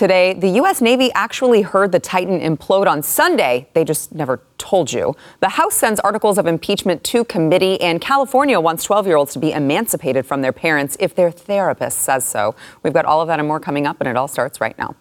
Today, the U.S. Navy actually heard the Titan implode on Sunday. They just never told you. The House sends articles of impeachment to committee, and California wants 12 year olds to be emancipated from their parents if their therapist says so. We've got all of that and more coming up, and it all starts right now.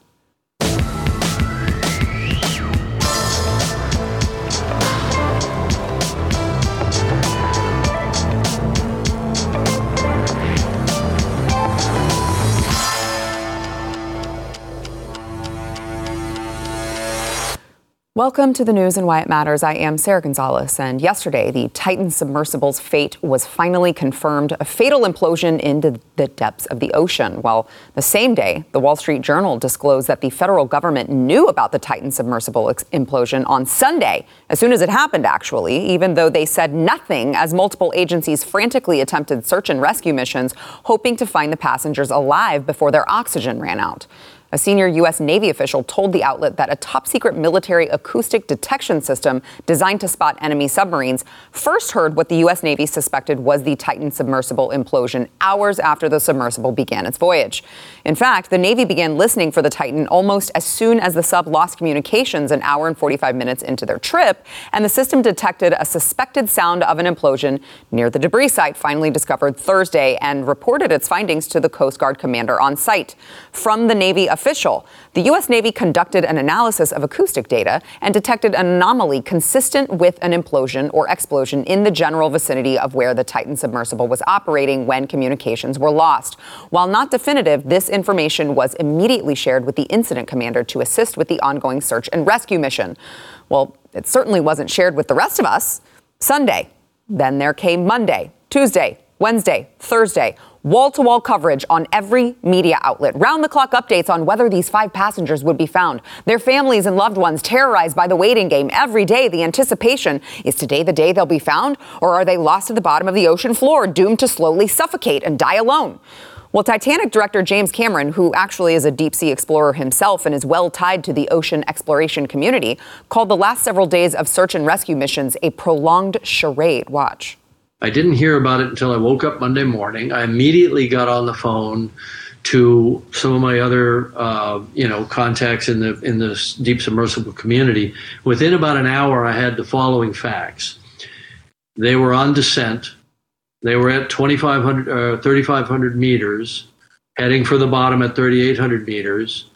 Welcome to the news and why it matters. I am Sara Gonzales, and yesterday the Titan submersible's fate was finally confirmed a fatal implosion into the depths of the ocean. Well, the same day, the Wall Street Journal disclosed that the federal government knew about the Titan submersible ex- implosion on Sunday, as soon as it happened, actually, even though they said nothing as multiple agencies frantically attempted search and rescue missions, hoping to find the passengers alive before their oxygen ran out. A senior U.S. Navy official told the outlet that a top secret military acoustic detection system designed to spot enemy submarines first heard what the U.S. Navy suspected was the Titan submersible implosion hours after the submersible began its voyage. In fact, the Navy began listening for the Titan almost as soon as the sub lost communications an hour and 45 minutes into their trip, and the system detected a suspected sound of an implosion near the debris site finally discovered Thursday and reported its findings to the Coast Guard commander on site. From the Navy official. The U.S. Navy conducted an analysis of acoustic data and detected an anomaly consistent with an implosion or explosion in the general vicinity of where the Titan submersible was operating when communications were lost. While not definitive, this information was immediately shared with the incident commander to assist with the ongoing search and rescue mission. Well, it certainly wasn't shared with the rest of us. Sunday. Then there came Monday, Tuesday, Wednesday, Thursday wall to wall coverage on every media outlet, round the clock updates on whether these five passengers would be found. Their families and loved ones terrorized by the waiting game every day. The anticipation is today the day they'll be found, or are they lost at the bottom of the ocean floor, doomed to slowly suffocate and die alone? Well, Titanic director James Cameron, who actually is a deep sea explorer himself and is well tied to the ocean exploration community, called the last several days of search and rescue missions a prolonged charade. Watch. I didn't hear about it until I woke up Monday morning. I immediately got on the phone to some of my other, uh, you know, contacts in the in the deep submersible community. Within about an hour, I had the following facts. They were on descent. They were at 2,500, uh, 3,500 meters, heading for the bottom at 3,800 meters.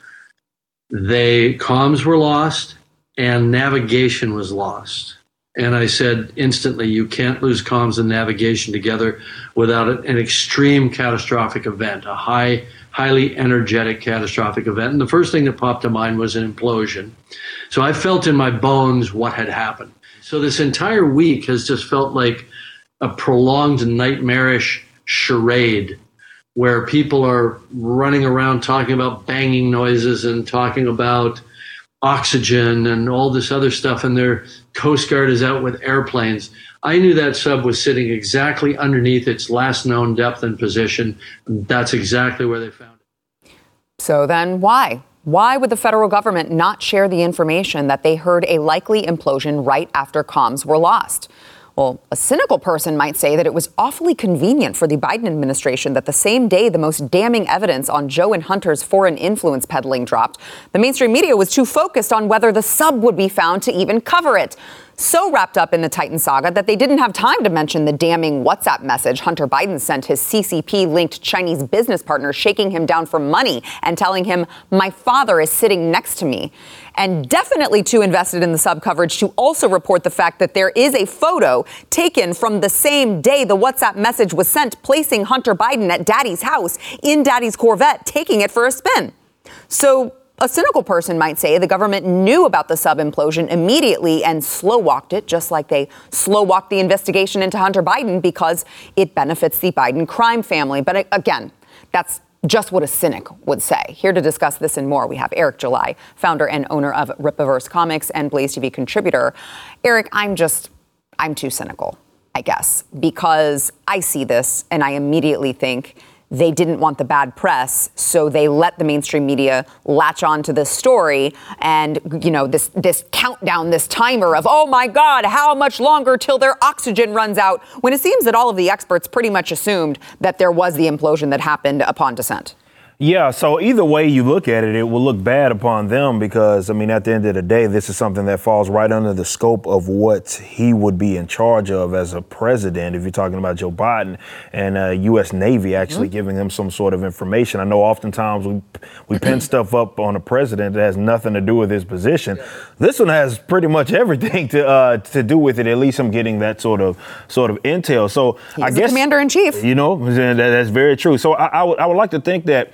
They comms were lost and navigation was lost. And I said instantly, you can't lose comms and navigation together without an extreme catastrophic event, a high, highly energetic catastrophic event. And the first thing that popped to mind was an implosion. So I felt in my bones what had happened. So this entire week has just felt like a prolonged nightmarish charade where people are running around talking about banging noises and talking about oxygen and all this other stuff, and their Coast Guard is out with airplanes. I knew that sub was sitting exactly underneath its last known depth and position. That's exactly where they found it. So then, why? Why would the federal government not share the information that they heard a likely implosion right after comms were lost? Well, a cynical person might say that it was awfully convenient for the Biden administration that the same day the most damning evidence on Joe and Hunter's foreign influence peddling dropped, the mainstream media was too focused on whether the sub would be found to even cover it so wrapped up in the Titan saga that they didn't have time to mention the damning WhatsApp message Hunter Biden sent his CCP linked Chinese business partner, shaking him down for money and telling him, My father is sitting next to me. And definitely too invested in the sub coverage to also report the fact that there is a photo taken from the same day the WhatsApp message was sent, placing Hunter Biden at daddy's house in daddy's Corvette, taking it for a spin. So a cynical person might say the government knew about the sub implosion immediately and slow walked it, just like they slow walked the investigation into Hunter Biden because it benefits the Biden crime family. But uh, again, that's just what a cynic would say. Here to discuss this and more, we have Eric July, founder and owner of Rippaverse Comics and Blaze TV contributor. Eric, I'm just, I'm too cynical, I guess, because I see this and I immediately think, they didn't want the bad press, so they let the mainstream media latch on to this story and, you know, this, this countdown, this timer of, oh my God, how much longer till their oxygen runs out, when it seems that all of the experts pretty much assumed that there was the implosion that happened upon descent. Yeah, so either way you look at it, it will look bad upon them because, I mean, at the end of the day, this is something that falls right under the scope of what he would be in charge of as a president. If you're talking about Joe Biden and uh, U.S. Navy actually mm-hmm. giving him some sort of information. I know oftentimes we, we pin stuff up on a president that has nothing to do with his position. This one has pretty much everything to uh, to do with it. At least I'm getting that sort of sort of intel. So He's I guess commander in chief. You know, that's very true. So I, I I would like to think that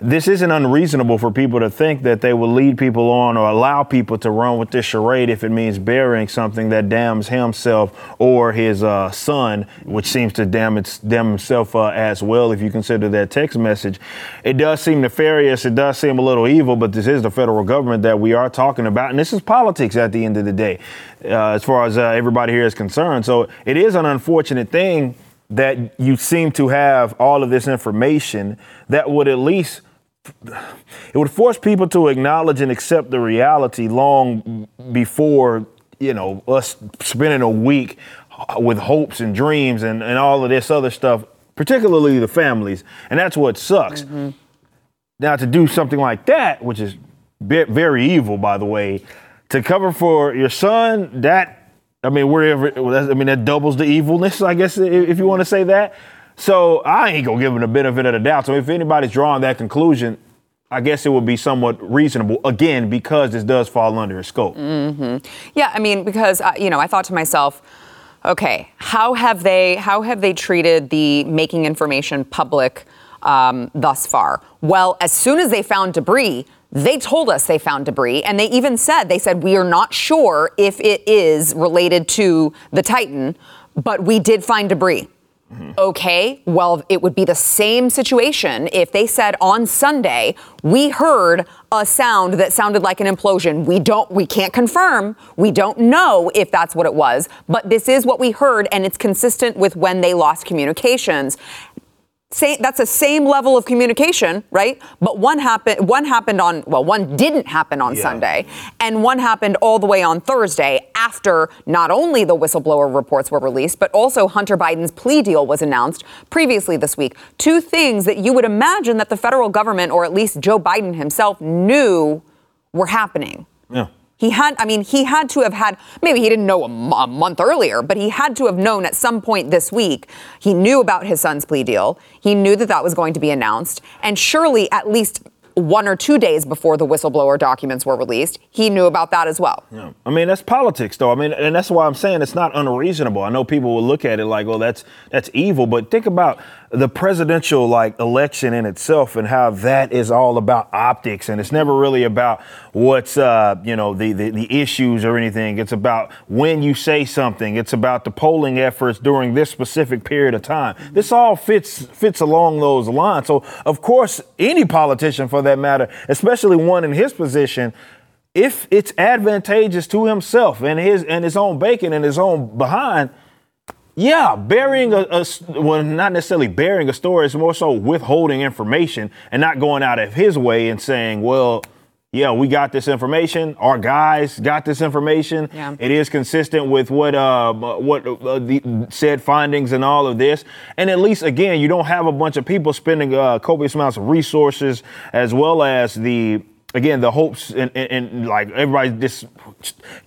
this isn't unreasonable for people to think that they will lead people on or allow people to run with this charade if it means burying something that damns himself or his uh, son, which seems to damn, it, damn himself uh, as well if you consider that text message. It does seem nefarious. It does seem a little evil, but this is the federal government that we are talking about, and this is politics at the end of the day, uh, as far as uh, everybody here is concerned. So it is an unfortunate thing that you seem to have all of this information that would at least it would force people to acknowledge and accept the reality long before you know us spending a week with hopes and dreams and, and all of this other stuff particularly the families. And that's what sucks. Mm-hmm. now to do something like that which is very evil by the way to cover for your son that i mean wherever i mean that doubles the evilness i guess if you want to say that so I ain't gonna give him the benefit of the doubt. So if anybody's drawing that conclusion, I guess it would be somewhat reasonable again because this does fall under his scope. Mm-hmm. Yeah, I mean because uh, you know I thought to myself, okay, how have they how have they treated the making information public um, thus far? Well, as soon as they found debris. They told us they found debris, and they even said, they said, we are not sure if it is related to the Titan, but we did find debris. Mm-hmm. Okay, well, it would be the same situation if they said on Sunday, we heard a sound that sounded like an implosion. We don't, we can't confirm. We don't know if that's what it was, but this is what we heard, and it's consistent with when they lost communications. Say, that's the same level of communication, right? But one happened. One happened on well, one didn't happen on yeah. Sunday, and one happened all the way on Thursday after not only the whistleblower reports were released, but also Hunter Biden's plea deal was announced previously this week. Two things that you would imagine that the federal government, or at least Joe Biden himself, knew were happening. Yeah. He had, I mean, he had to have had, maybe he didn't know a, m- a month earlier, but he had to have known at some point this week. He knew about his son's plea deal. He knew that that was going to be announced. And surely at least one or two days before the whistleblower documents were released. He knew about that as well. Yeah. I mean, that's politics, though. I mean, and that's why I'm saying it's not unreasonable. I know people will look at it like, "Well, that's that's evil," but think about the presidential like election in itself and how that is all about optics and it's never really about what's uh, you know the, the, the issues or anything. It's about when you say something. It's about the polling efforts during this specific period of time. This all fits fits along those lines. So of course any politician for that matter especially one in his position if it's advantageous to himself and his and his own bacon and his own behind yeah, burying a, a, well, not necessarily burying a story. It's more so withholding information and not going out of his way and saying, well, yeah, we got this information. Our guys got this information. Yeah. It is consistent with what uh, what uh, the said findings and all of this. And at least again, you don't have a bunch of people spending uh, copious amounts of resources as well as the again, the hopes and, and, and, like everybody just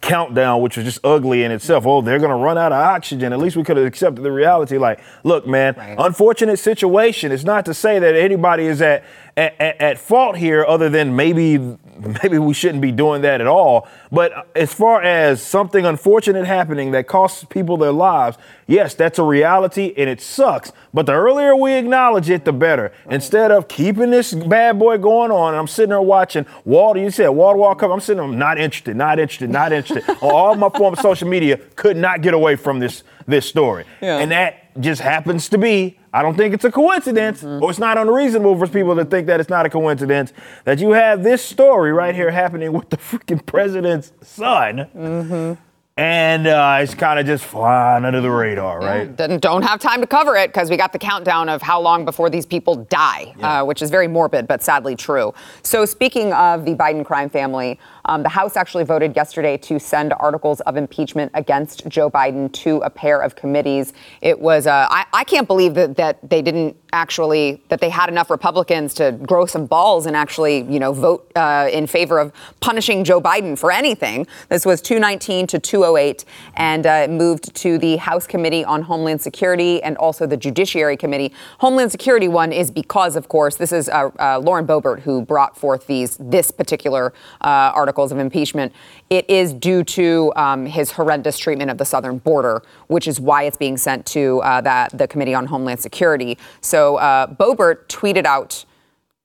countdown, which was just ugly in itself. Oh, they're gonna run out of oxygen. At least we could have accepted the reality. Like, look, man, right. unfortunate situation. It's not to say that anybody is at at, at, at fault here, other than maybe maybe we shouldn't be doing that at all. But as far as something unfortunate happening that costs people their lives, yes, that's a reality and it sucks. But the earlier we acknowledge it, the better. Instead of keeping this bad boy going on, and I'm sitting there watching Walter. You said Walter come. I'm sitting there, I'm not interested, not interested, not interested. on all my form of social media, could not get away from this this story. Yeah. And that just happens to be, I don't think it's a coincidence, mm-hmm. or it's not unreasonable for people to think that it's not a coincidence that you have this story right here happening with the freaking president's son. Mm-hmm and uh, it's kind of just flying under the radar, right? Yeah, don't have time to cover it because we got the countdown of how long before these people die, yeah. uh, which is very morbid, but sadly true. So, speaking of the Biden crime family, um, the House actually voted yesterday to send articles of impeachment against Joe Biden to a pair of committees. It was, uh, I, I, can't believe that, that they didn't actually that they had enough Republicans to grow some balls and actually, you know, vote uh, in favor of punishing Joe Biden for anything. This was 219 to 208, and uh, moved to the House Committee on Homeland Security and also the Judiciary Committee. Homeland Security one is because, of course, this is uh, uh Lauren Boebert who brought forth these this particular uh, articles of impeachment. It is due to um, his horrendous treatment of the southern border, which is why it's being sent to uh, that the Committee on Homeland Security. So uh, Boebert tweeted out.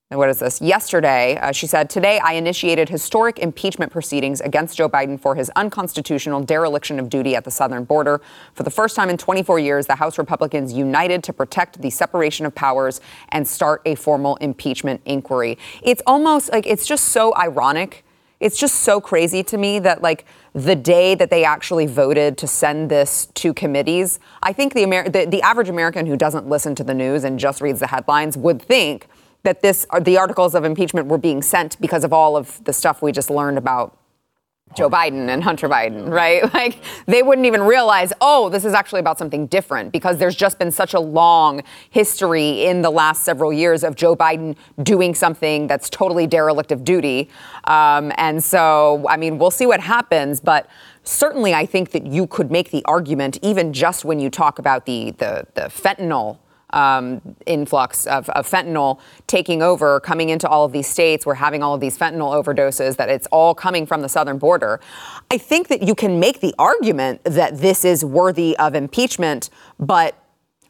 What is this? Yesterday, uh, she said, Today I initiated historic impeachment proceedings against Joe Biden for his unconstitutional dereliction of duty at the southern border. For the first time in 24 years, the House Republicans united to protect the separation of powers and start a formal impeachment inquiry. It's almost like it's just so ironic it's just so crazy to me that like the day that they actually voted to send this to committees, I think the, Amer- the, the average American who doesn't listen to the news and just reads the headlines would think that this the articles of impeachment were being sent because of all of the stuff we just learned about Joe Biden and Hunter Biden, right? Like they wouldn't even realize, oh, this is actually about something different because there's just been such a long history in the last several years of Joe Biden doing something that's totally derelict of duty. Um, and so, I mean, we'll see what happens, but certainly I think that you could make the argument, even just when you talk about the, the, the fentanyl um, influx of, of, fentanyl taking over, coming into all of these states. We're having all of these fentanyl overdoses, that it's all coming from the southern border. I think that you can make the argument that this is worthy of impeachment, but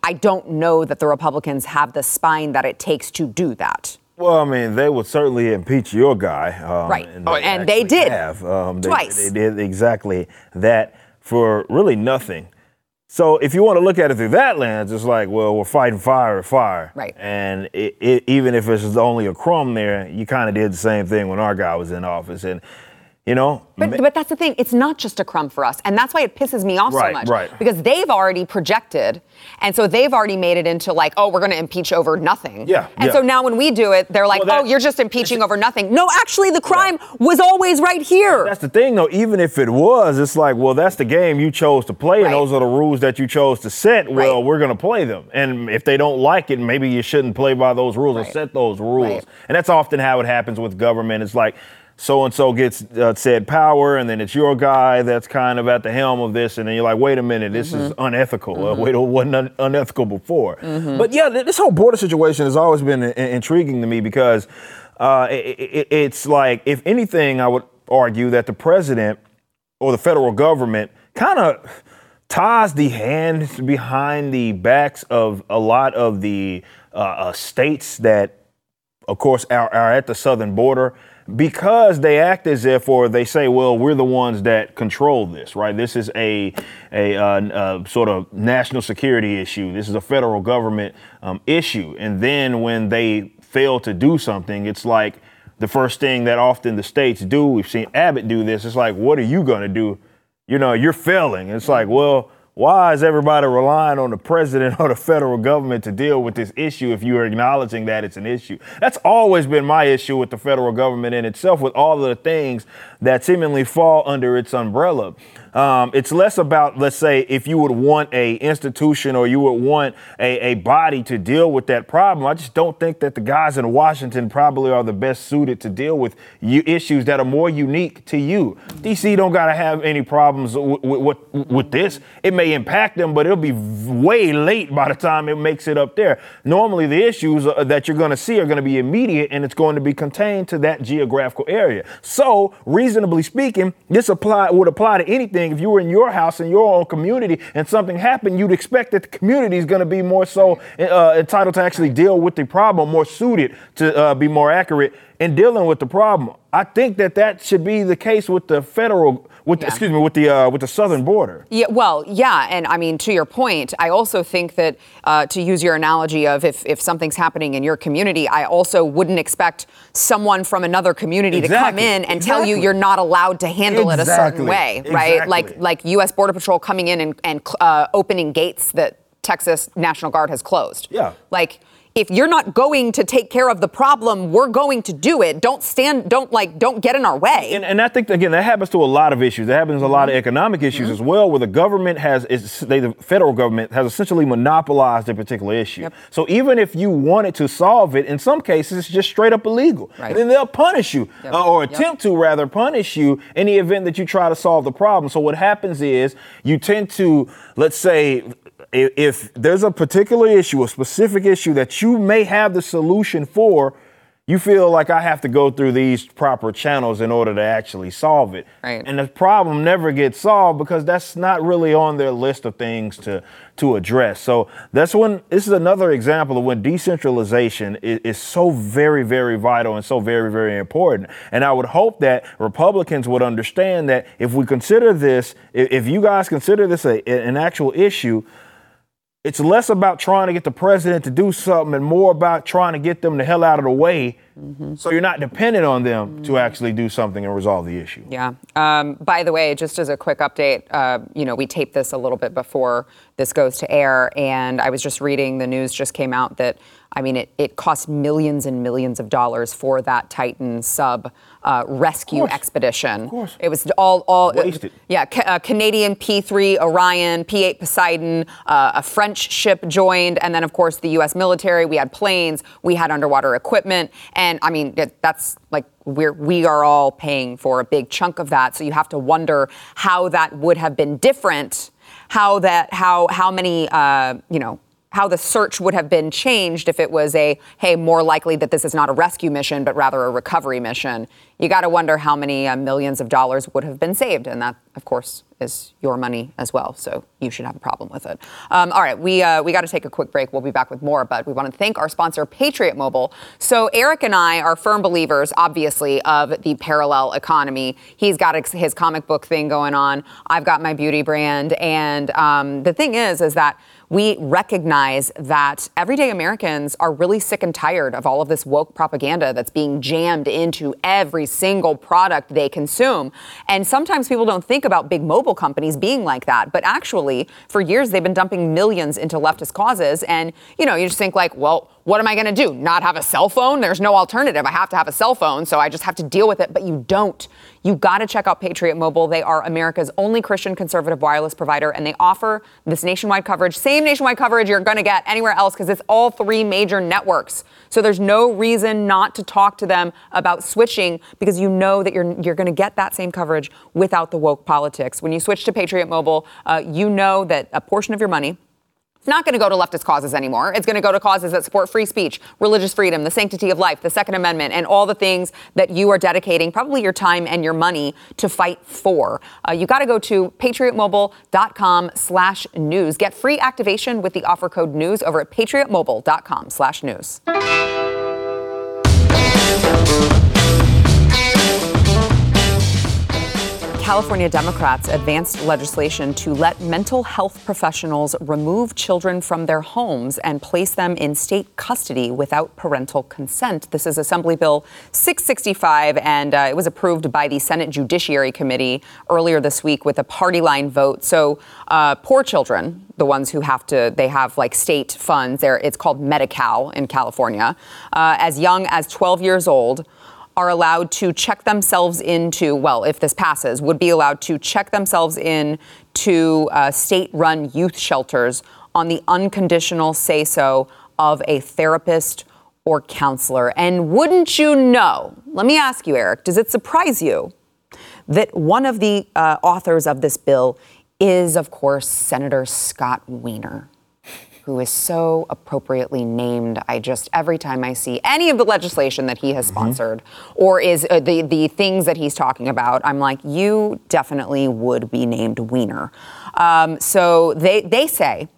I don't know that the Republicans have the spine that it takes to do that. Well, I mean, they would certainly impeach your guy. Um, right. And they, oh, and they did. Have. Um, they, Twice. They did exactly that for really nothing. So if you want to look at it through that lens, it's like, well, we're fighting fire with fire. Right. And it, it, even if it's only a crumb there, you kind of did the same thing when our guy was in office. And you know? But, but that's the thing. It's not just a crumb for us. And that's why it pisses me off right, so much. Right. Because they've already projected. And so they've already made it into like, oh, we're going to impeach over nothing. Yeah. And yeah. so now when we do it, they're like, well, that, oh, you're just impeaching over nothing. No, actually, the crime yeah. was always right here. That's the thing, though. Even if it was, it's like, well, that's the game you chose to play. Right. And those are the rules that you chose to set. Well, right. we're going to play them. And if they don't like it, maybe you shouldn't play by those rules or set those rules. And that's often how it happens with government. It's like, so and so gets uh, said power, and then it's your guy that's kind of at the helm of this, and then you're like, wait a minute, this mm-hmm. is unethical. Uh, mm-hmm. Uh, wait, it wasn't un- unethical before. Mm-hmm. But yeah, this whole border situation has always been I- intriguing to me because uh, it, it, it's like, if anything, I would argue that the president or the federal government kind of ties the hands behind the backs of a lot of the uh, uh, states that, of course, are, are at the southern border because they act as if, or they say, well, we're the ones that control this, right? This is a, a, uh, uh, sort of national security issue. This is a federal government um, issue. And then when they fail to do something, it's like the first thing that often the states do. We've seen Abbott do this. It's like, what are you going to do? You know, you're failing. It's like, well, why is everybody relying on the president or the federal government to deal with this issue if you are acknowledging that it's an issue? That's always been my issue with the federal government in itself, with all of the things that seemingly fall under its umbrella. Um, it's less about, let's say, if you would want a institution or you would want a, a body to deal with that problem. I just don't think that the guys in Washington probably are the best suited to deal with you, issues that are more unique to you. DC don't got to have any problems with, with, with this. It may impact them, but it'll be way late by the time it makes it up there. Normally, the issues uh, that you're going to see are going to be immediate and it's going to be contained to that geographical area. So, reasonably speaking, this apply would apply to anything if you were in your house in your own community and something happened, you'd expect that the community is going to be more so uh, entitled to actually deal with the problem, more suited to uh, be more accurate in dealing with the problem. I think that that should be the case with the federal with yeah. excuse me with the uh, with the southern border. Yeah, well, yeah, and I mean to your point, I also think that uh, to use your analogy of if if something's happening in your community, I also wouldn't expect someone from another community exactly. to come in and exactly. tell you you're not allowed to handle exactly. it a certain way, right? Like like U.S. Border Patrol coming in and, and uh, opening gates that Texas National Guard has closed. Yeah, like if you're not going to take care of the problem, we're going to do it. Don't stand, don't like, don't get in our way. And, and I think again that happens to a lot of issues. That happens to a lot of Mm-hmm. economic issues as well, where the government has, is, they, the federal government has essentially monopolized a particular issue. Yep. So even if you wanted to solve it, in some cases it's just straight up illegal, Right. and then they'll punish you Yep. uh, or Yep. attempt to rather punish you in the event that you try to solve the problem. So what happens is you tend to, let's say, if, if there's a particular issue, a specific issue that you may have the solution for, you feel like I have to go through these proper channels in order to actually solve it. Right. And the problem never gets solved because that's not really on their list of things to to address. So that's when this is another example of when decentralization is, is so very, very vital and so very, very important. And I would hope that Republicans would understand that if we consider this, if, if you guys consider this a, an actual issue, it's less about trying to get the president to do something and more about trying to get them the hell out of the way so you're not dependent on them to actually do something and resolve the issue. Yeah. Um, by the way, just as a quick update, uh, you know, we taped this a little bit before this goes to air, and I was just reading the news just came out that, I mean, it, it cost millions and millions of dollars for that Titan sub uh, rescue expedition. Of course. It was all, all Wasted. yeah, ca- uh, Canadian P3 Orion, P8 Poseidon, uh, a French ship joined, and then of course the U.S. military. We had planes, we had underwater equipment, and I mean it, that's like we're we are all paying for a big chunk of that. So you have to wonder how that would have been different, how that how how many uh, you know how the search would have been changed if it was a, hey, more likely that this is not a rescue mission, but rather a recovery mission. You got to wonder how many uh, millions of dollars would have been saved. And that, of course, is your money as well. So you should have a problem with it. Um, all right, we, uh, we got to take a quick break. We'll be back with more, but we want to thank our sponsor, Patriot Mobile. So Eric and I are firm believers, obviously, of the parallel economy. He's got his comic book thing going on. I've got my beauty brand. And um, the thing is, is that we recognize that everyday Americans are really sick and tired of all of this woke propaganda that's being jammed into every single product they consume. And sometimes people don't think about big mobile companies being like that, but actually, for years they've been dumping millions into leftist causes. And, you know, you just think like, well, what am I going to do? Not have a cell phone? There's no alternative. I have to have a cell phone, so I just have to deal with it. But you don't. You got to check out Patriot Mobile. They are America's only Christian conservative wireless provider, and they offer this nationwide coverage, same nationwide coverage you're going to get anywhere else because it's all three major networks. So there's no reason not to talk to them about switching because you know that you're you're going to get that same coverage without the woke politics. When you switch to Patriot Mobile, uh, you know that a portion of your money not going to go to leftist causes anymore. It's going to go to causes that support free speech, religious freedom, the sanctity of life, the Second Amendment, and all the things that you are dedicating probably your time and your money to fight for. Uh, you got to go to patriotmobile.com slash news. Get free activation with the offer code news over at patriotmobile.com slash news. California Democrats advanced legislation to let mental health professionals remove children from their homes and place them in state custody without parental consent. This is Assembly Bill 665, and uh, it was approved by the Senate Judiciary Committee earlier this week with a party line vote. So, uh, poor children, the ones who have to, they have like state funds. There, it's called Medi-Cal in California, uh, as young as 12 years old are allowed to check themselves into, well, if this passes, would be allowed to check themselves in to uh, state run youth shelters on the unconditional say so of a therapist or counselor. And wouldn't you know, let me ask you, Eric, does it surprise you that one of the uh, authors of this bill is, of course, Senator Scott Wiener? Who is so appropriately named. I just every time I see any of the legislation that he has sponsored or is uh, the the things that he's talking about, I'm like, you definitely would be named Wiener. Um, so they they say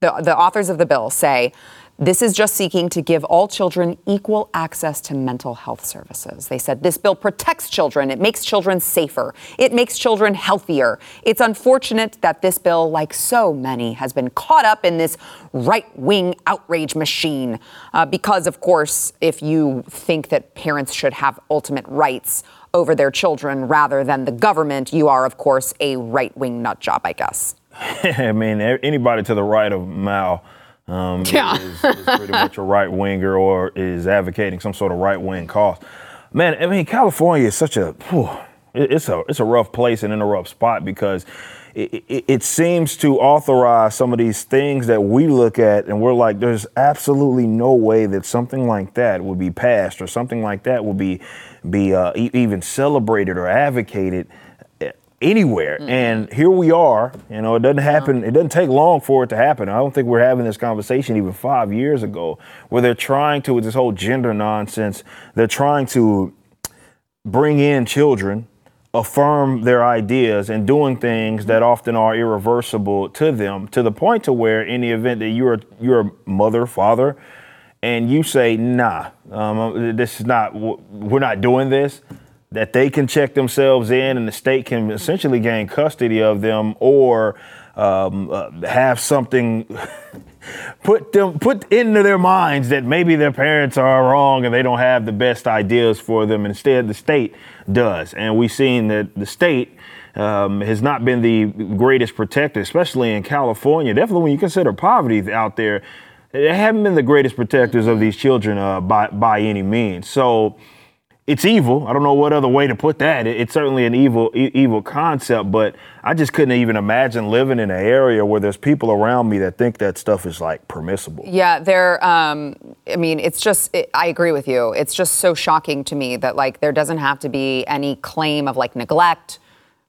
the the authors of the bill say. This is just seeking to give all children equal access to mental health services. They said this bill protects children, it makes children safer, it makes children healthier. It's unfortunate that this bill, like so many, has been caught up in this right wing outrage machine. Uh, because, of course, if you think that parents should have ultimate rights over their children rather than the government, you are, of course, a right wing nut job, I guess. I mean, anybody to the right of Mao um, yeah. is, is pretty much a right winger or is advocating some sort of right wing cause. Man, I mean, California is such a whew, it's a it's a rough place and in a rough spot because it, it, it, seems to authorize some of these things that we look at and we're like, there's absolutely no way that something like that would be passed or something like that would be be uh, e- even celebrated or advocated anywhere. Mm-hmm. And here we are. You know, it doesn't happen. It doesn't take long for it to happen. I don't think we're having this conversation even five years ago, where they're trying to with this whole gender nonsense. They're trying to bring in children, affirm their ideas, and doing things that often are irreversible to them, to the point to where, in the event that you're you're a mother, father. And you say, nah, um, this is not, we're not doing this that they can check themselves in and the state can essentially gain custody of them or um, uh, have something put them put into their minds that maybe their parents are wrong and they don't have the best ideas for them. Instead, the state does, and we've seen that the state. Um, has not been the greatest protector, especially in California. Definitely, when you consider poverty out there, they haven't been the greatest protectors of these children uh, by by any means. So, it's evil. I don't know what other way to put that. It's certainly an evil, e- evil concept, but I just couldn't even imagine living in an area where there's people around me that think that stuff is like permissible. Yeah, there. Um, I mean, it's just. It, I agree with you. It's just so shocking to me that like there doesn't have to be any claim of like neglect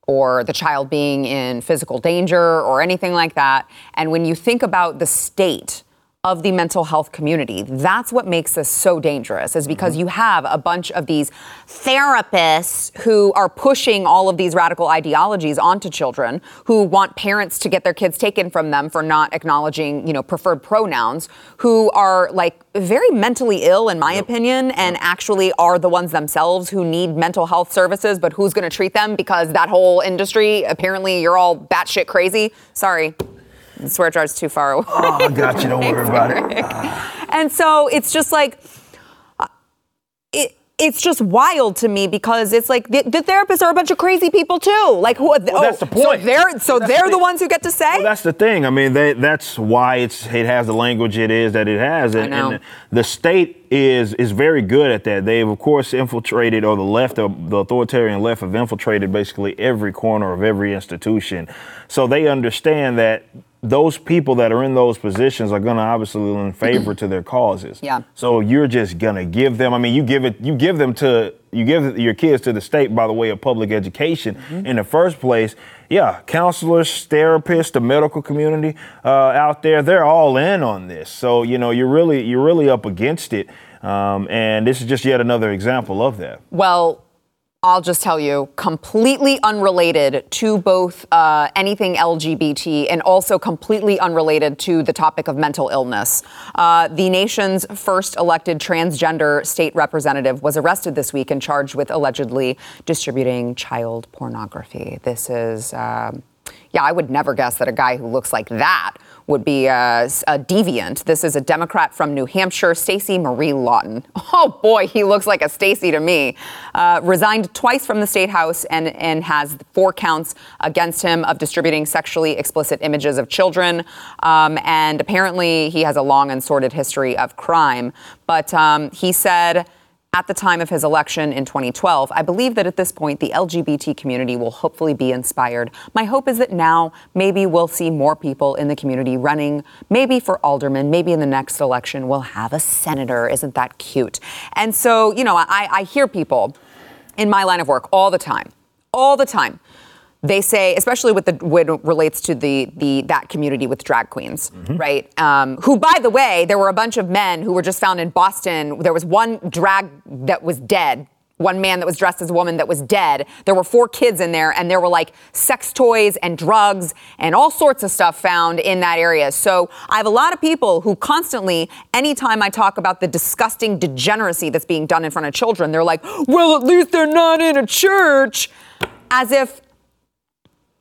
or the child being in physical danger or anything like that. And when you think about the state of the mental health community. That's what makes this so dangerous, is because mm-hmm. you have a bunch of these therapists who are pushing all of these radical ideologies onto children, who want parents to get their kids taken from them for not acknowledging, you know, preferred pronouns, who are like very mentally ill, in my yep. opinion, and actually are the ones themselves who need mental health services, but who's going to treat them because that whole industry, apparently, you're all batshit crazy. Sorry, the swear jar's too far away. Oh, I got you. Don't worry about it. and so it's just like, uh, it, it's just wild to me because it's like the, the, therapists are a bunch of crazy people too. Like who? Well, oh, that's the point. So they're so they're the, the, ones who get to say. Well, that's the thing. I mean, they, that's why it's it has the language it is that it has, and, and the state is is very good at that. They've of course infiltrated, or the left, the authoritarian left, have infiltrated basically every corner of every institution. So they understand that those people that are in those positions are going to obviously lend favor to their causes. Yeah. So you're just going to give them. I mean, you give it. You give them to. You give your kids to the state by the way of public education mm-hmm. in the first place. Yeah, counselors, therapists, the medical community uh, out there, they're all in on this. So you know, you're really you're really up against it. Um, and this is just yet another example of that. Well, I'll just tell you, completely unrelated to both uh, anything LGBT and also completely unrelated to the topic of mental illness. Uh, the nation's first elected transgender state representative was arrested this week and charged with allegedly distributing child pornography. This is. Um, yeah, I would never guess that a guy who looks like that would be a, a deviant. This is a Democrat from New Hampshire, Stacey Marie Laughton. Oh boy, he looks like a Stacey to me. Uh, resigned twice from the state house and, and has four counts against him of distributing sexually explicit images of children. Um, and apparently, he has a long and sordid history of crime. But um, he said at the time of his election in 2012. I believe that at this point, the LGBT community will hopefully be inspired. My hope is that now maybe we'll see more people in the community running, maybe for alderman, maybe in the next election we'll have a senator. Isn't that cute? And so, you know, I, I hear people in my line of work all the time, all the time they say, especially with the when it relates to the the that community with drag queens, mm-hmm. right? Um, who, by the way, there were a bunch of men who were just found in Boston. There was one drag that was dead. One man that was dressed as a woman that was dead. There were four kids in there, and there were like sex toys and drugs and all sorts of stuff found in that area. So I have a lot of people who constantly, anytime I talk about the disgusting degeneracy that's being done in front of children, they're like, well, at least they're not in a church. As if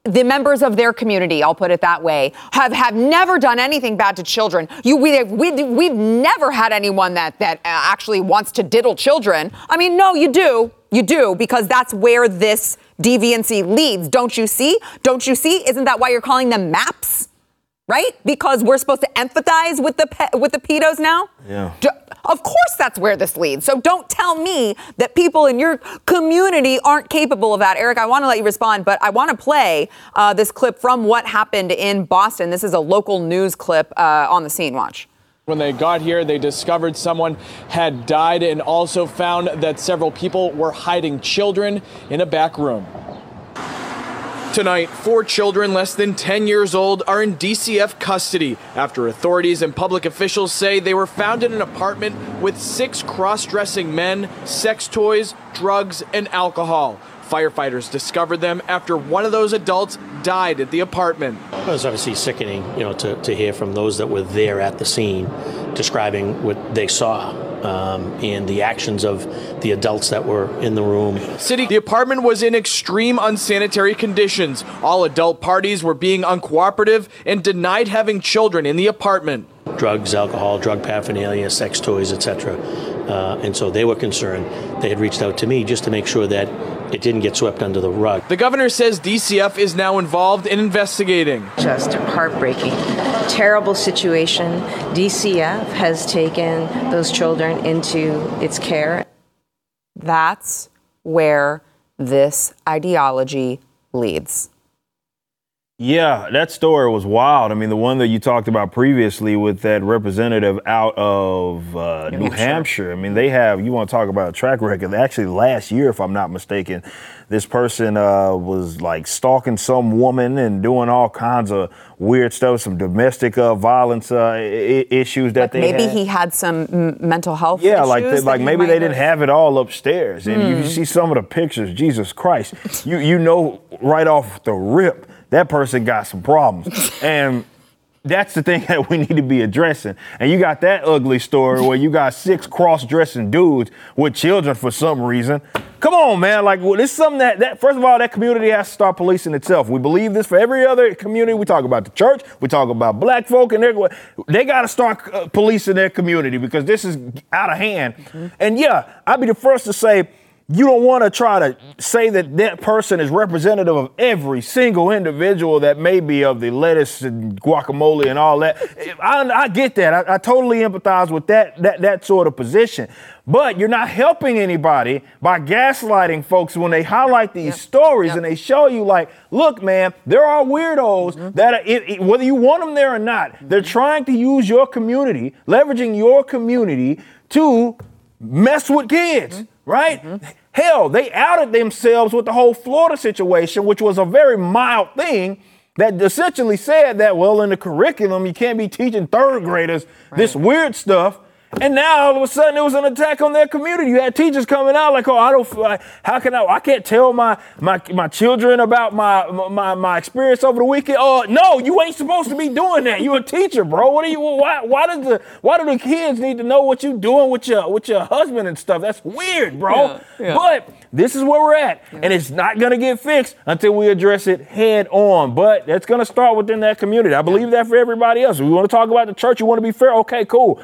the members of their community, I'll put it that way, have, have never done anything bad to children. You, we, we, we've never had anyone that, that uh, actually wants to diddle children. I mean, no, you do. You do, because that's where this deviancy leads. Don't you see? Don't you see? Isn't that why you're calling them maps? Right? Because we're supposed to empathize with the pe- with the pedos now. Yeah. Of course, that's where this leads. So don't tell me that people in your community aren't capable of that. Eric, I want to let you respond, but I want to play uh, this clip from what happened in Boston. This is a local news clip uh, on the scene. Watch. When they got here, they discovered someone had died and also found that several people were hiding children in a back room. Tonight, four children less than 10 years old are in DCF custody after authorities and public officials say they were found in an apartment with six cross dressing men, sex toys, drugs, and alcohol. Firefighters discovered them after one of those adults died at the apartment. It was obviously sickening, you know, to, to hear from those that were there at the scene describing what they saw um, and the actions of the adults that were in the room. City, the apartment was in extreme unsanitary conditions. All adult parties were being uncooperative and denied having children in the apartment. Drugs, alcohol, drug paraphernalia, sex toys, etc. Uh, and so they were concerned. They had reached out to me just to make sure that it didn't get swept under the rug. The governor says DCF is now involved in investigating. Just heartbreaking. Terrible situation. DCF has taken those children into its care. That's where this ideology leads. Yeah, that story was wild. I mean, the one that you talked about previously with that representative out of uh, New, New Hampshire. Hampshire. I mean, they have, you want to talk about a track record. Actually, last year, if I'm not mistaken, this person uh, was like stalking some woman and doing all kinds of weird stuff, some domestic uh, violence uh, I- issues that like they maybe had. he had some m- mental health yeah, like the, like maybe they have... didn't have it all upstairs. And mm. you see some of the pictures, Jesus Christ, you you know right off the rip that person got some problems. and that's the thing that we need to be addressing. And you got that ugly story where you got six cross-dressing dudes with children for some reason. Come on, man. Like well, this is something that, that first of all, that community has to start policing itself. We believe this for every other community. We talk about the church. We talk about black folk, and they got to start uh, policing their community because this is out of hand. Mm-hmm. And yeah, I'd be the first to say you don't want to try to say that that person is representative of every single individual that may be of the lettuce and guacamole and all that. I, I get that. I, I, totally empathize with that, that that sort of position. But you're not helping anybody by gaslighting folks when they highlight these yep. stories yep. and they show you, like, look, man, there are weirdos mm-hmm. that, are, it, it, whether you want them there or not, mm-hmm. they're trying to use your community, leveraging your community to mess with kids. Mm-hmm right? Mm-hmm. Hell, they outed themselves with the whole Florida situation, which was a very mild thing that essentially said that, well, in the curriculum, you can't be teaching third graders right. this weird stuff. And now all of a sudden it was an attack on their community. You had teachers coming out like, "Oh, I don't. Like, how can I? I can't tell my my my children about my my my experience over the weekend." Oh, no, you ain't supposed to be doing that. You a teacher, bro. What are you? Why why does the why do the kids need to know what you doing with your with your husband and stuff? That's weird, bro. Yeah, yeah. But this is where we're at, yeah. and it's not gonna get fixed until we address it head on. But that's gonna start within that community. I believe that for everybody else. we want to talk about the church. You want to be fair? Okay, cool.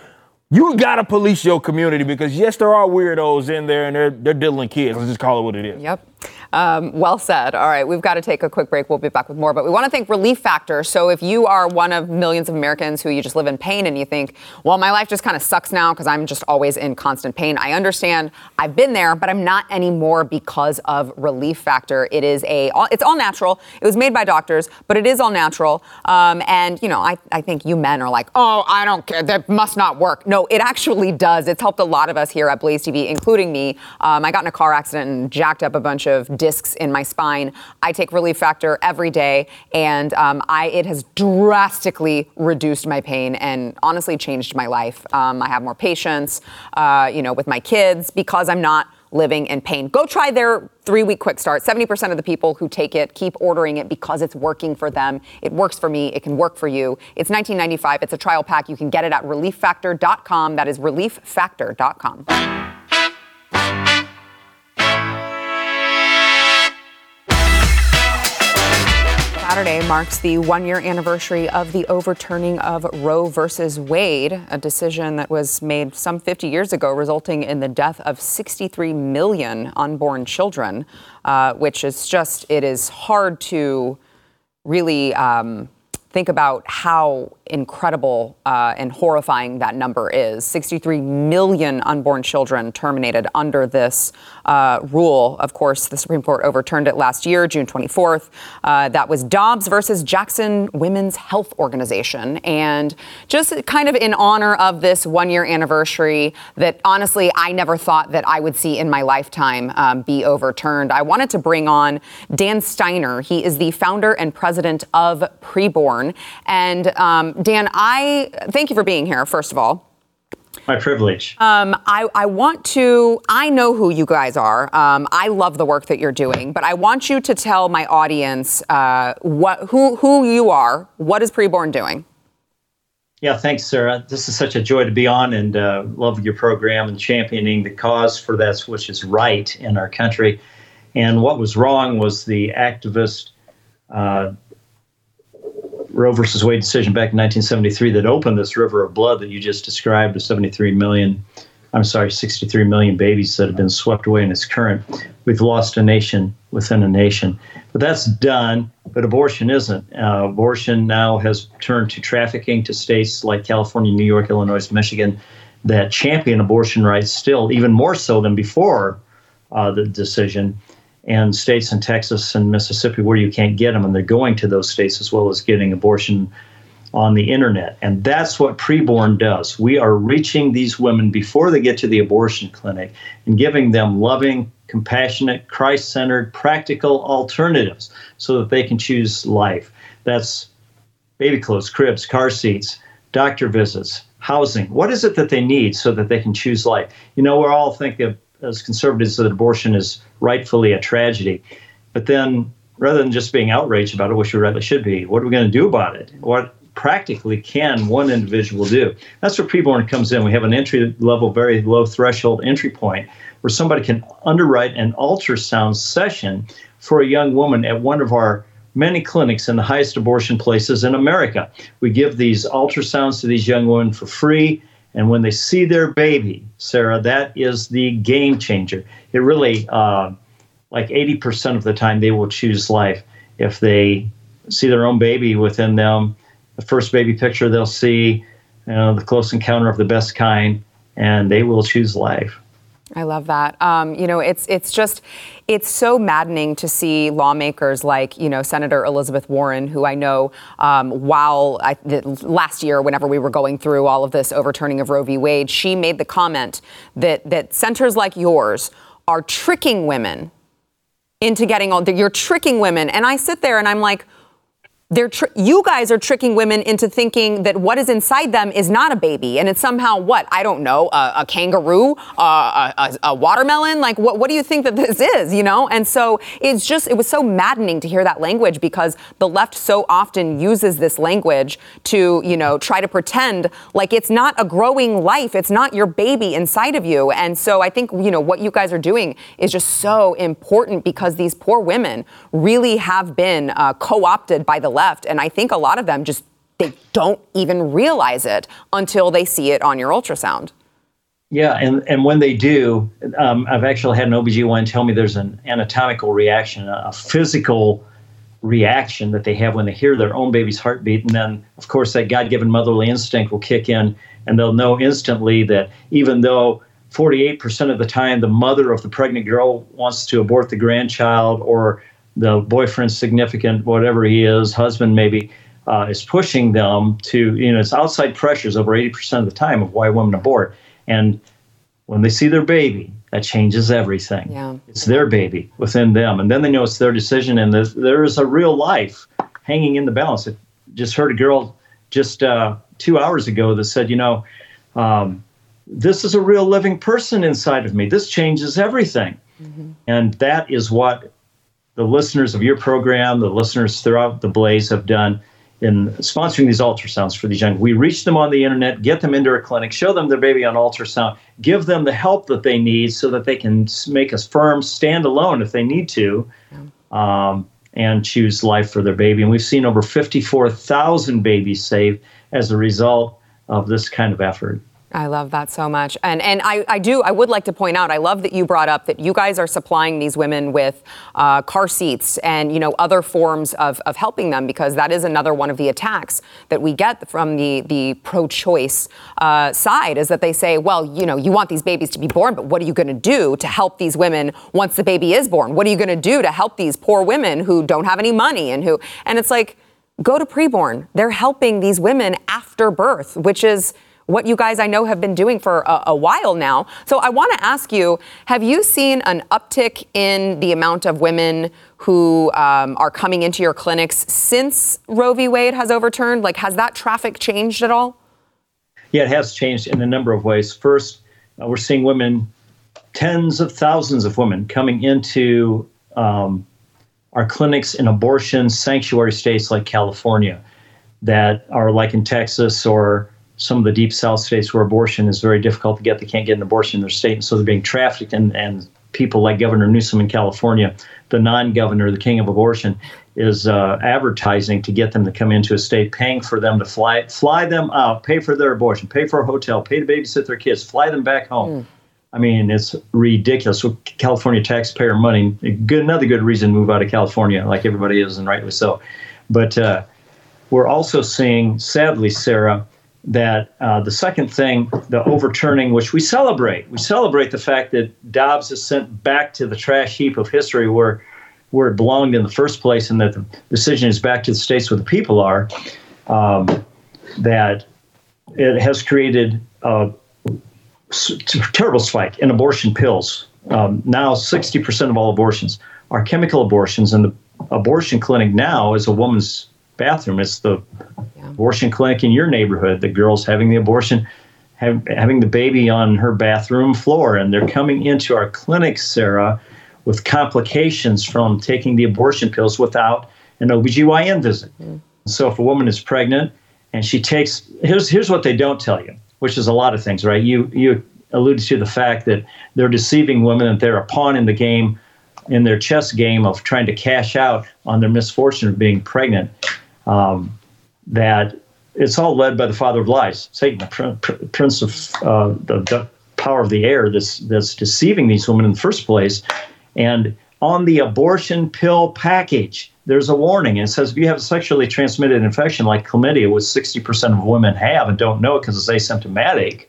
You gotta police your community because yes, there are weirdos in there and they're they're diddling kids. Let's just call it what it is. Yep. Um, well said. All right, we've got to take a quick break. We'll be back with more, but we want to thank Relief Factor. So if you are one of millions of Americans who you just live in pain and you think, well, my life just kind of sucks now because I'm just always in constant pain. I understand. I've been there, but I'm not anymore because of Relief Factor. It is a, it's all natural. It was made by doctors, but it is all natural. Um, and you know, I, I think you men are like, oh, I don't care. That must not work. No, it actually does. It's helped a lot of us here at Blaze TV, including me. Um, I got in a car accident and jacked up a bunch of discs in my spine. I take Relief Factor every day, and um, I, it has drastically reduced my pain and honestly changed my life. Um, I have more patience, uh, you know, with my kids because I'm not living in pain. Go try their three week quick start. 70% of the people who take it keep ordering it because it's working for them. It works for me. It can work for you. It's 1995. It's a trial pack. You can get it at relieffactor.com. That is relieffactor.com. Saturday marks the one year anniversary of the overturning of Roe versus Wade, a decision that was made some 50 years ago, resulting in the death of 63 million unborn children, uh, which is just, it is hard to really. Um, think about how incredible uh, and horrifying that number is 63 million unborn children terminated under this uh, rule. Of course, the Supreme Court overturned it last year, June 24th. Uh, that was Dobbs versus Jackson Women's Health Organization. And just kind of in honor of this one year anniversary that honestly I never thought that I would see in my lifetime um, be overturned, I wanted to bring on Dan Steiner. He is the founder and president of Preborn. And um, Dan, I thank you for being here, first of all. My privilege. Um, I, I, want to, I know who you guys are. Um, I love the work that you're doing, but I want you to tell my audience uh, what, who, who you are. What is Preborn doing? Yeah, thanks, Sara. This is such a joy to be on and uh, love your program and championing the cause for that which is right in our country. And what was wrong was the activist uh, Roe versus Wade decision back in 1973 that opened this river of blood that you just described, the 73 million, I'm sorry, 63 million babies that have been swept away in its current. We've lost a nation within a nation. But that's done, but abortion isn't. Uh, abortion now has turned to trafficking to states like California, New York, Illinois, Michigan that champion abortion rights still, even more so than before uh, the decision and states in Texas and Mississippi where you can't get them, and they're going to those states as well as getting abortion on the internet. And that's what preborn does. We are reaching these women before they get to the abortion clinic and giving them loving, compassionate, Christ centered, practical alternatives so that they can choose life. That's baby clothes, cribs, car seats, doctor visits, housing. What is it that they need so that they can choose life? You know, we're all thinking as conservatives that abortion is rightfully a tragedy. But then, rather than just being outraged about it, which we rightly should be, what are we going to do about it? What practically can one individual do? That's where preborn comes in. We have an entry level, very low threshold entry point where somebody can underwrite an ultrasound session for a young woman at one of our many clinics in the highest abortion places in America. We give these ultrasounds to these young women for free. And when they see their baby, Sara, that is the game changer. It really, uh, like 80% of the time, they will choose life. If they see their own baby within them, the first baby picture they'll see, you know, the close encounter of the best kind, and they will choose life. I love that. Um, you know, it's it's just it's so maddening to see lawmakers like you know Senator Elizabeth Warren, who I know um, while I, last year, whenever we were going through all of this overturning of Roe v. Wade, she made the comment that that centers like yours are tricking women into getting all. You're tricking women, and I sit there and I'm like they're tr- you guys are tricking women into thinking that what is inside them is not a baby and it's somehow what? I don't know a, a kangaroo uh, a, a, watermelon? Like what, what do you think that this is you know? And so it's just it was so maddening to hear that language because the left so often uses this language to you know try to pretend like it's not a growing life. It's not your baby inside of you. And so I think you know what you guys are doing is just so important because these poor women really have been uh, co-opted by the left left. And I think a lot of them just they don't even realize it until they see it on your ultrasound. Yeah, and, and when they do, um, I've actually had an OBGYN tell me there's an anatomical reaction, a physical reaction that they have when they hear their own baby's heartbeat. And then, of course, that God given motherly instinct will kick in, and they'll know instantly that even though 48% of the time the mother of the pregnant girl wants to abort the grandchild or the boyfriend, significant, whatever he is, husband maybe, uh, is pushing them to, you know, it's outside pressures over 80% of the time of why women abort. And when they see their baby, that changes everything. Yeah. It's their baby within them. And then they know it's their decision and there is a real life hanging in the balance. I just heard a girl just uh, two hours ago that said, you know, um, this is a real living person inside of me. This changes everything. Mm-hmm. And that is what the listeners of your program, the listeners throughout the Blaze have done in sponsoring these ultrasounds for these young. We reach them on the internet, get them into a clinic, show them their baby on ultrasound, give them the help that they need so that they can make a firm stand alone if they need to, um, and choose life for their baby. And we've seen over 54,000 babies saved as a result of this kind of effort. I love that so much. And and I, I do, I would like to point out, I love that you brought up that you guys are supplying these women with uh, car seats and, you know, other forms of, of helping them because that is another one of the attacks that we get from the, the pro-choice uh, side is that they say, well, you know, you want these babies to be born, but what are you going to do to help these women once the baby is born? What are you going to do to help these poor women who don't have any money and who, and it's like, go to preborn. They're helping these women after birth, which is, what you guys I know have been doing for a, a while now. So I want to ask you have you seen an uptick in the amount of women who um, are coming into your clinics since Roe v. Wade has overturned? Like, has that traffic changed at all? Yeah, it has changed in a number of ways. First, uh, we're seeing women, tens of thousands of women coming into um, our clinics in abortion sanctuary states like California that are like in Texas or some of the deep south states where abortion is very difficult to get. They can't get an abortion in their state, and so they're being trafficked. And, and people like Governor Newsom in California, the non governor, the king of abortion, is uh, advertising to get them to come into a state, paying for them to fly fly them out, pay for their abortion, pay for a hotel, pay to babysit their kids, fly them back home. Mm. I mean, it's ridiculous. So California taxpayer money, good, another good reason to move out of California, like everybody is, and rightly so. But uh, we're also seeing, sadly, Sara, that uh, the second thing, the overturning, which we celebrate, we celebrate the fact that Dobbs is sent back to the trash heap of history where where it belonged in the first place, and that the decision is back to the states where the people are. Um, that it has created a terrible spike in abortion pills. Um, now, 60% of all abortions are chemical abortions, and the abortion clinic now is a woman's bathroom. It's the yeah. abortion clinic in your neighborhood. The girl's having the abortion, have, having the baby on her bathroom floor, and they're coming into our clinic, Sara, with complications from taking the abortion pills without an OBGYN visit. Mm. So if a woman is pregnant and she takes here's here's what they don't tell you, which is a lot of things, right? You you alluded to the fact that they're deceiving women and they're a pawn in the game in their chess game of trying to cash out on their misfortune of being pregnant um, that it's all led by the father of lies, Satan, the pr- pr- prince of uh, the, the, power of the air that's, that's deceiving these women in the first place. And on the abortion pill package, there's a warning. It says if you have a sexually transmitted infection like chlamydia, which 60% of women have and don't know it because it's asymptomatic,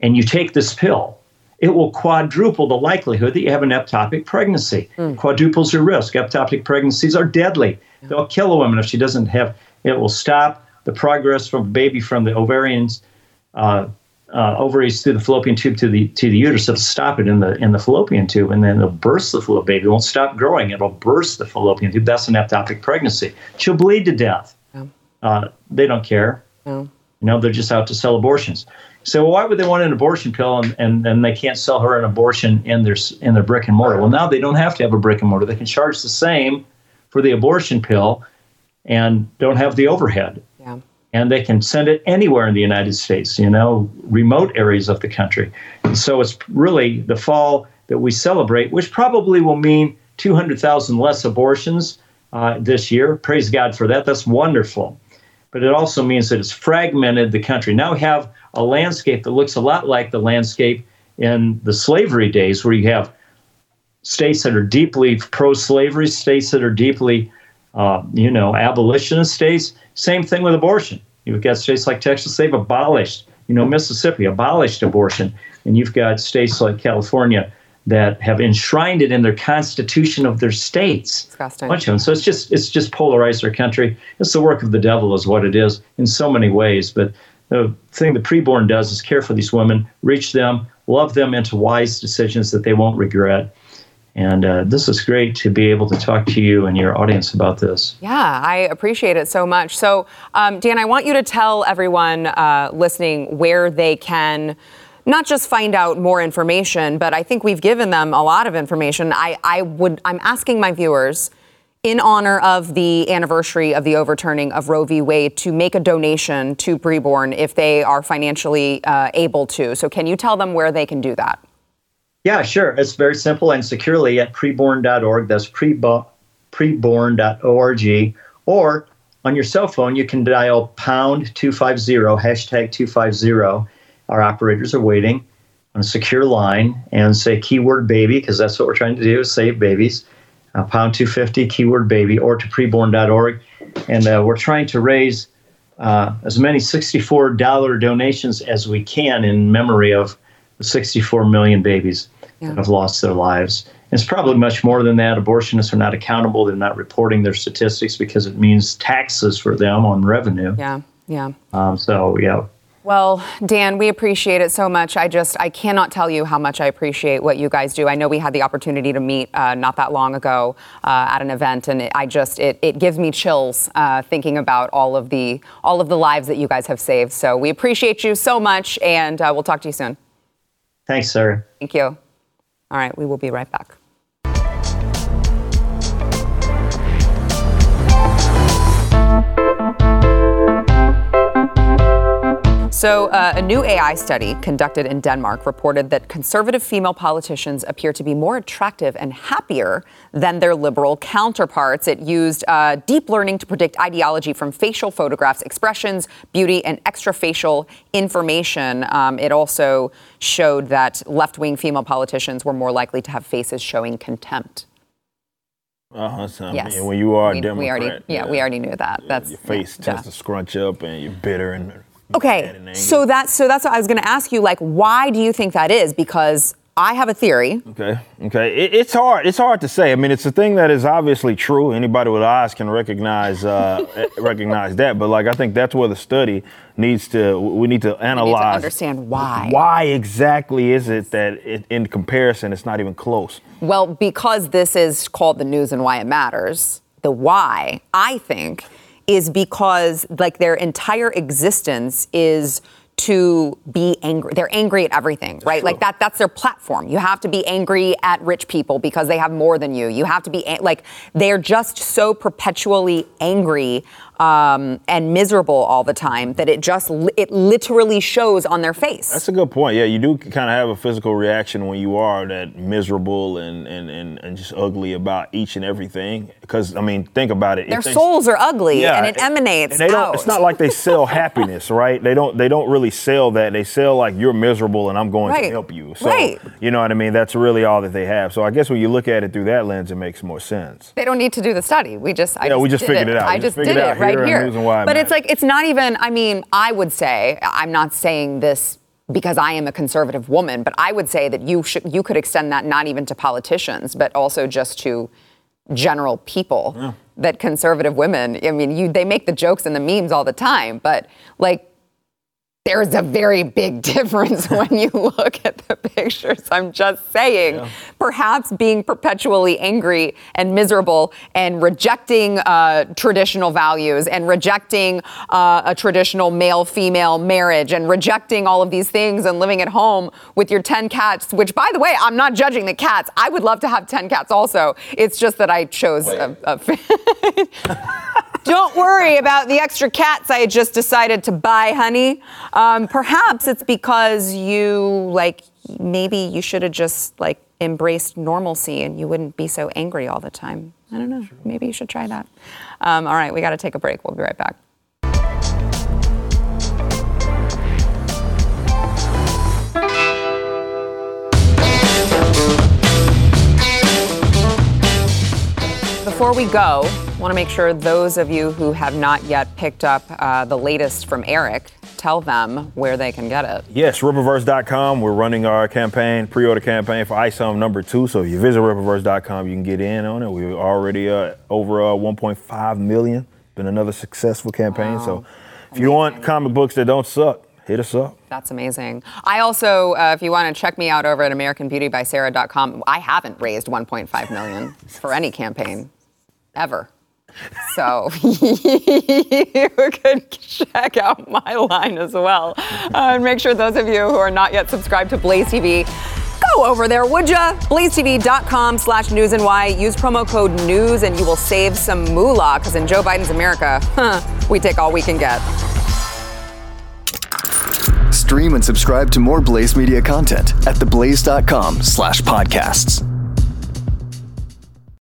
and you take this pill, it will quadruple the likelihood that you have an ectopic pregnancy. Mm. Quadruples your risk. Ectopic pregnancies are deadly. They'll kill a woman if she doesn't have. It will stop the progress from baby from the ovarians, uh, uh, ovaries through the fallopian tube to the to the uterus. It'll stop it in the in the fallopian tube, and then it'll burst the fallopian. Baby it won't stop growing. It'll burst the fallopian tube. That's an ectopic pregnancy. She'll bleed to death. Yeah. Uh, they don't care. Yeah. You know, they're just out to sell abortions. So why would they want an abortion pill and, and, and they can't sell her an abortion in their in their brick and mortar? Well, now they don't have to have a brick and mortar. They can charge the same for the abortion pill and don't have the overhead. Yeah. And they can send it anywhere in the United States, you know, remote areas of the country. And so it's really the fall that we celebrate, which probably will mean 200,000 less abortions uh, this year. Praise God for that. That's wonderful. But it also means that it's fragmented the country. Now we have a landscape that looks a lot like the landscape in the slavery days, where you have states that are deeply pro-slavery, states that are deeply, uh, you know, abolitionist states. Same thing with abortion. You've got states like Texas; they've abolished. You know, Mississippi abolished abortion, and you've got states like California that have enshrined it in their constitution of their states. Disgusting. Bunch of them. So it's just it's just polarized our country. It's the work of the devil, is what it is in so many ways. But the thing the preborn does is care for these women, reach them, love them into wise decisions that they won't regret. And uh, this is great to be able to talk to you and your audience about this. Yeah, I appreciate it so much. So, um, Dan, I want you to tell everyone uh, listening where they can not just find out more information, but I think we've given them a lot of information. I, I would, I'm asking my viewers in honor of the anniversary of the overturning of Roe v. Wade to make a donation to Preborn if they are financially uh, able to. So, can you tell them where they can do that? Yeah, sure. It's very simple and securely at preborn.org. That's preborn.org. Or on your cell phone, you can dial pound 250, hashtag 250, our operators are waiting on a secure line and say keyword baby, because that's what we're trying to do save babies. Uh, pound 250, keyword baby, or to preborn.org. And uh, we're trying to raise uh, as many $64 donations as we can in memory of the 64 million babies yeah. that have lost their lives. It's probably much more than that. Abortionists are not accountable. They're not reporting their statistics because it means taxes for them on revenue. Yeah, yeah. Um, so, yeah, well, Dan, we appreciate it so much. I just, I cannot tell you how much I appreciate what you guys do. I know we had the opportunity to meet uh, not that long ago uh, at an event, and it, I just, it, it gives me chills uh, thinking about all of the, all of the lives that you guys have saved. So we appreciate you so much, and uh, we'll talk to you soon. Thanks, sir. Thank you. All right, we will be right back. So, uh, a new AI study conducted in Denmark reported that conservative female politicians appear to be more attractive and happier than their liberal counterparts. It used uh, deep learning to predict ideology from facial photographs, expressions, beauty, and extrafacial information. Um, it also showed that left wing female politicians were more likely to have faces showing contempt. Uh-huh, so, yes. I mean, when you are we, a Democrat, we already, yeah, yeah, we already knew that. Yeah, That's your face yeah, tends to scrunch up, and you're bitter and Okay, so that's so that's what I was going to ask you. Like, why do you think that is? Because I have a theory. Okay, okay, it, it's hard. It's hard to say. I mean, it's a thing that is obviously true. Anybody with eyes can recognize uh, eh, recognize that. But like, I think that's where the study needs to. We need to analyze. Need to understand why. Why exactly is it that it, in comparison, it's not even close? Well, because this is called the news and why it matters. The why, I think is because like their entire existence is to be angry. They're angry at everything, that's right? True. Like that that's their platform. You have to be angry at rich people because they have more than you. You have to be like they're just so perpetually angry um, and miserable all the time that it just it literally shows on their face. That's a good point. Yeah, you do kind of have a physical reaction when you are that miserable and and, and, and just ugly about each and everything. Because I mean, think about it. Their souls are ugly, yeah, and it emanates. And they don't. It's not like they sell happiness, right? They don't. They don't really sell that. They sell like you're miserable and I'm going right. to help you. So right. you know what I mean. That's really all that they have. So I guess when you look at it through that lens, it makes more sense. They don't need to do the study. We just. I yeah, just we just figured it, it out. I just, just did it. Right right here. but it's like it's not even. I mean, I would say I'm not saying this because I am a conservative woman, but I would say that you should you could extend that not even to politicians, but also just to general people. Yeah. That conservative women, I mean, you they make the jokes and the memes all the time, but like there's a very big difference when you look at the pictures. I'm just saying. Yeah. Perhaps being perpetually angry and miserable and rejecting uh, traditional values and rejecting uh, a traditional male female marriage and rejecting all of these things and living at home with your 10 cats, which, by the way, I'm not judging the cats. I would love to have 10 cats also. It's just that I chose a. a Don't worry about the extra cats I just decided to buy, honey. Um, perhaps it's because you, like, maybe you should have just, like, embraced normalcy and you wouldn't be so angry all the time. I don't know. Maybe you should try that. Um, all right, we got to take a break. We'll be right back. Before we go, want to make sure those of you who have not yet picked up uh, the latest from Eric, tell them where they can get it. Yes, Rippaverse.com. We're running our campaign, pre-order campaign for ISOM number two. So if you visit Rippaverse.com, you can get in on it. We're already uh, over uh, 1.5 million. Been another successful campaign. Wow. So if Amazing. you want comic books that don't suck, hit us up. That's amazing. I also, uh, if you want to check me out over at AmericanBeautyBySarah.com, I haven't raised 1.5 million for any campaign ever. So you could check out my line as well. Uh, and make sure those of you who are not yet subscribed to Blaze TV, go over there, would ya? BlazeTV.com slash news and why. Use promo code news and you will save some moolah because in Joe Biden's America, huh, we take all we can get. Stream and subscribe to more Blaze Media content at theblaze.com slash podcasts.